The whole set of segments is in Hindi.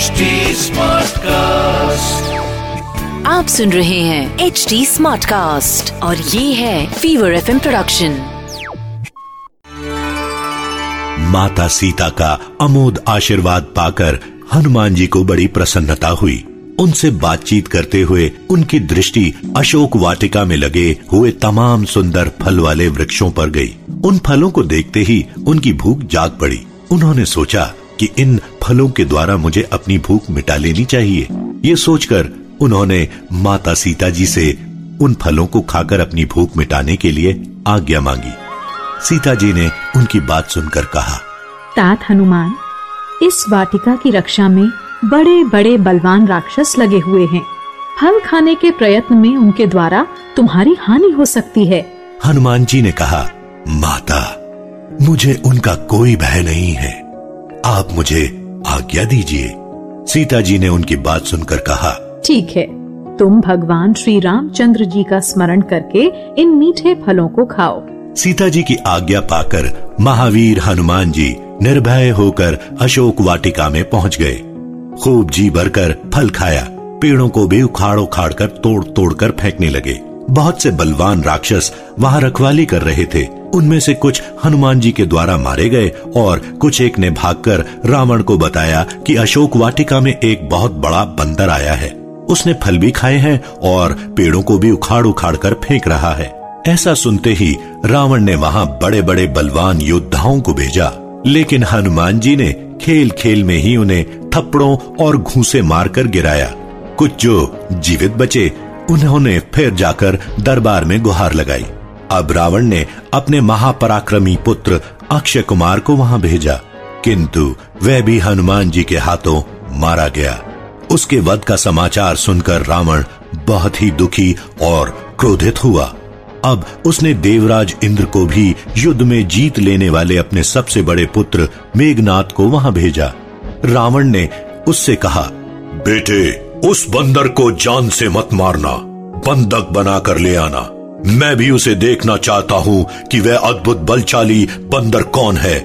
HD Smartcast. आप सुन रहे हैं एच डी स्मार्ट कास्ट और ये है फीवर एफ़ प्रोडक्शन माता सीता का अमोद आशीर्वाद पाकर हनुमान जी को बड़ी प्रसन्नता हुई। उनसे बातचीत करते हुए उनकी दृष्टि अशोक वाटिका में लगे हुए तमाम सुंदर फल वाले वृक्षों पर गई। उन फलों को देखते ही उनकी भूख जाग पड़ी। उन्होंने सोचा कि इन फलों के द्वारा मुझे अपनी भूख मिटा लेनी चाहिए। ये सोचकर उन्होंने माता सीता जी से उन फलों को खाकर अपनी भूख मिटाने के लिए आज्ञा मांगी। सीता जी ने उनकी बात सुनकर कहा तात हनुमान इस वाटिका की रक्षा में बड़े बड़े बलवान राक्षस लगे हुए हैं। फल खाने के प्रयत्न में उनके द्वारा तुम्हारी हानि हो सकती है। हनुमान जी ने कहा माता मुझे उनका कोई भय नहीं है। आप मुझे आज्ञा दीजिए। सीता जी ने उनकी बात सुनकर कहा ठीक है तुम भगवान श्री रामचंद्र जी का स्मरण करके इन मीठे फलों को खाओ। सीता जी की आज्ञा पाकर महावीर हनुमान जी निर्भय होकर अशोक वाटिका में पहुँच गए। खूब जी भरकर फल खाया। पेड़ों को भी उखाड़ उखाड़ कर तोड़ तोड़ कर फेंकने लगे। बहुत से बलवान राक्षस वहाँ रखवाली कर रहे थे। उनमें से कुछ हनुमान जी के द्वारा मारे गए और कुछ एक ने भागकर रावण को बताया कि अशोक वाटिका में एक बहुत बड़ा बंदर आया है। उसने फल भी खाए हैं और पेड़ों को भी उखाड़ उखाड़ कर फेंक रहा है। ऐसा सुनते ही रावण ने वहाँ बड़े बड़े बलवान योद्धाओं को भेजा। लेकिन हनुमान जी ने खेल खेल में ही उन्हें थप्पड़ों और घूसे मारकर गिराया। कुछ जो जीवित बचे उन्होंने फिर जाकर दरबार में गुहार लगाई। अब रावण ने अपने महापराक्रमी पुत्र अक्षय कुमार को वहाँ भेजा। किंतु वह भी हनुमान जी के हाथों मारा गया। उसके वध का समाचार सुनकर रावण बहुत ही दुखी और क्रोधित हुआ। अब उसने देवराज इंद्र को भी युद्ध में जीत लेने वाले अपने सबसे बड़े पुत्र मेघनाथ को वहाँ भेजा। रावण ने उससे कहा, बेटे उस बंदर को जान से मत मारना, बंधक बनाकर ले आना। मैं भी उसे देखना चाहता हूँ कि वह अद्भुत बलशाली बंदर कौन है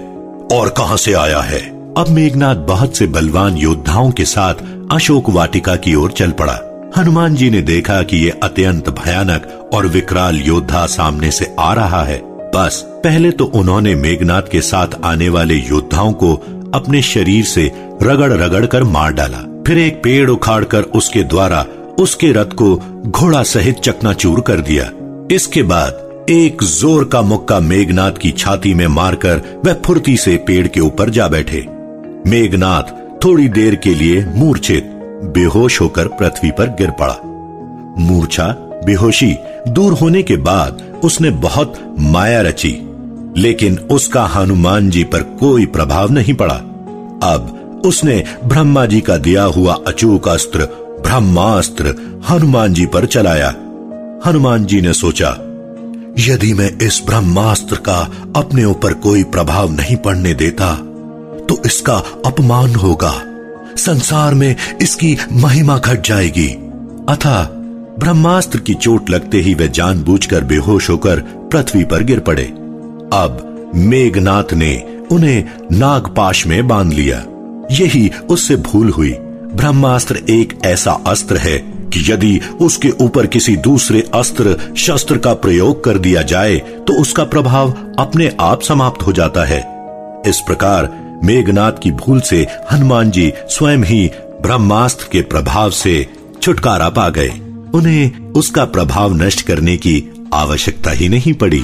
और कहाँ से आया है। अब मेघनाथ बहुत से बलवान योद्धाओं के साथ अशोक वाटिका की ओर चल पड़ा। हनुमान जी ने देखा कि ये अत्यंत भयानक और विकराल योद्धा सामने से आ रहा है। बस, पहले तो उन्होंने मेघनाथ के साथ आने वाले योद्धाओं को अपने शरीर से रगड़ रगड़ कर मार डाला। फिर एक पेड़ उखाड़कर उसके द्वारा उसके रथ को घोड़ा सहित चकनाचूर कर दिया। इसके बाद एक ज़ोर का मुक्का मेघनाथ की छाती में मारकर वह फुर्ती से पेड़ के ऊपर जा बैठे। मेघनाथ थोड़ी देर के लिए मूर्छित, बेहोश होकर पृथ्वी पर गिर पड़ा। मूर्छा, बेहोशी, दूर होने के बाद उसने बहुत माया रची, लेकिन उसका हनुमान जी पर कोई प्रभाव नहीं पड़ा। अब उसने ब्रह्मा जी का दिया हुआ अचूक अस्त्र, ब्रह्मास्त्र हनुमान जी पर चलाया। हनुमान जी ने सोचा, यदि मैं इस ब्रह्मास्त्र का अपने ऊपर कोई प्रभाव नहीं पड़ने देता तो इसका अपमान होगा। संसार में इसकी महिमा घट जाएगी। अथा, ब्रह्मास्त्र की चोट लगते ही वे जानबूझकर बेहोश होकर पृथ्वी पर गिर पड़े। अब मेघनाथ ने उन्हें नागपाश में बाँध लिया। यही उससे भूल हुई। ब्रह्मास्त्र एक ऐसा अस्त्र है कि यदि उसके ऊपर किसी दूसरे अस्त्र, शस्त्र का प्रयोग कर दिया जाए तो उसका प्रभाव अपने आप समाप्त हो जाता है। इस प्रकार मेघनाथ की भूल से हनुमान जी स्वयं ही ब्रह्मास्त्र के प्रभाव से छुटकारा पा गए। उन्हें उसका प्रभाव नष्ट करने की आवश्यकता ही नहीं पड़ी।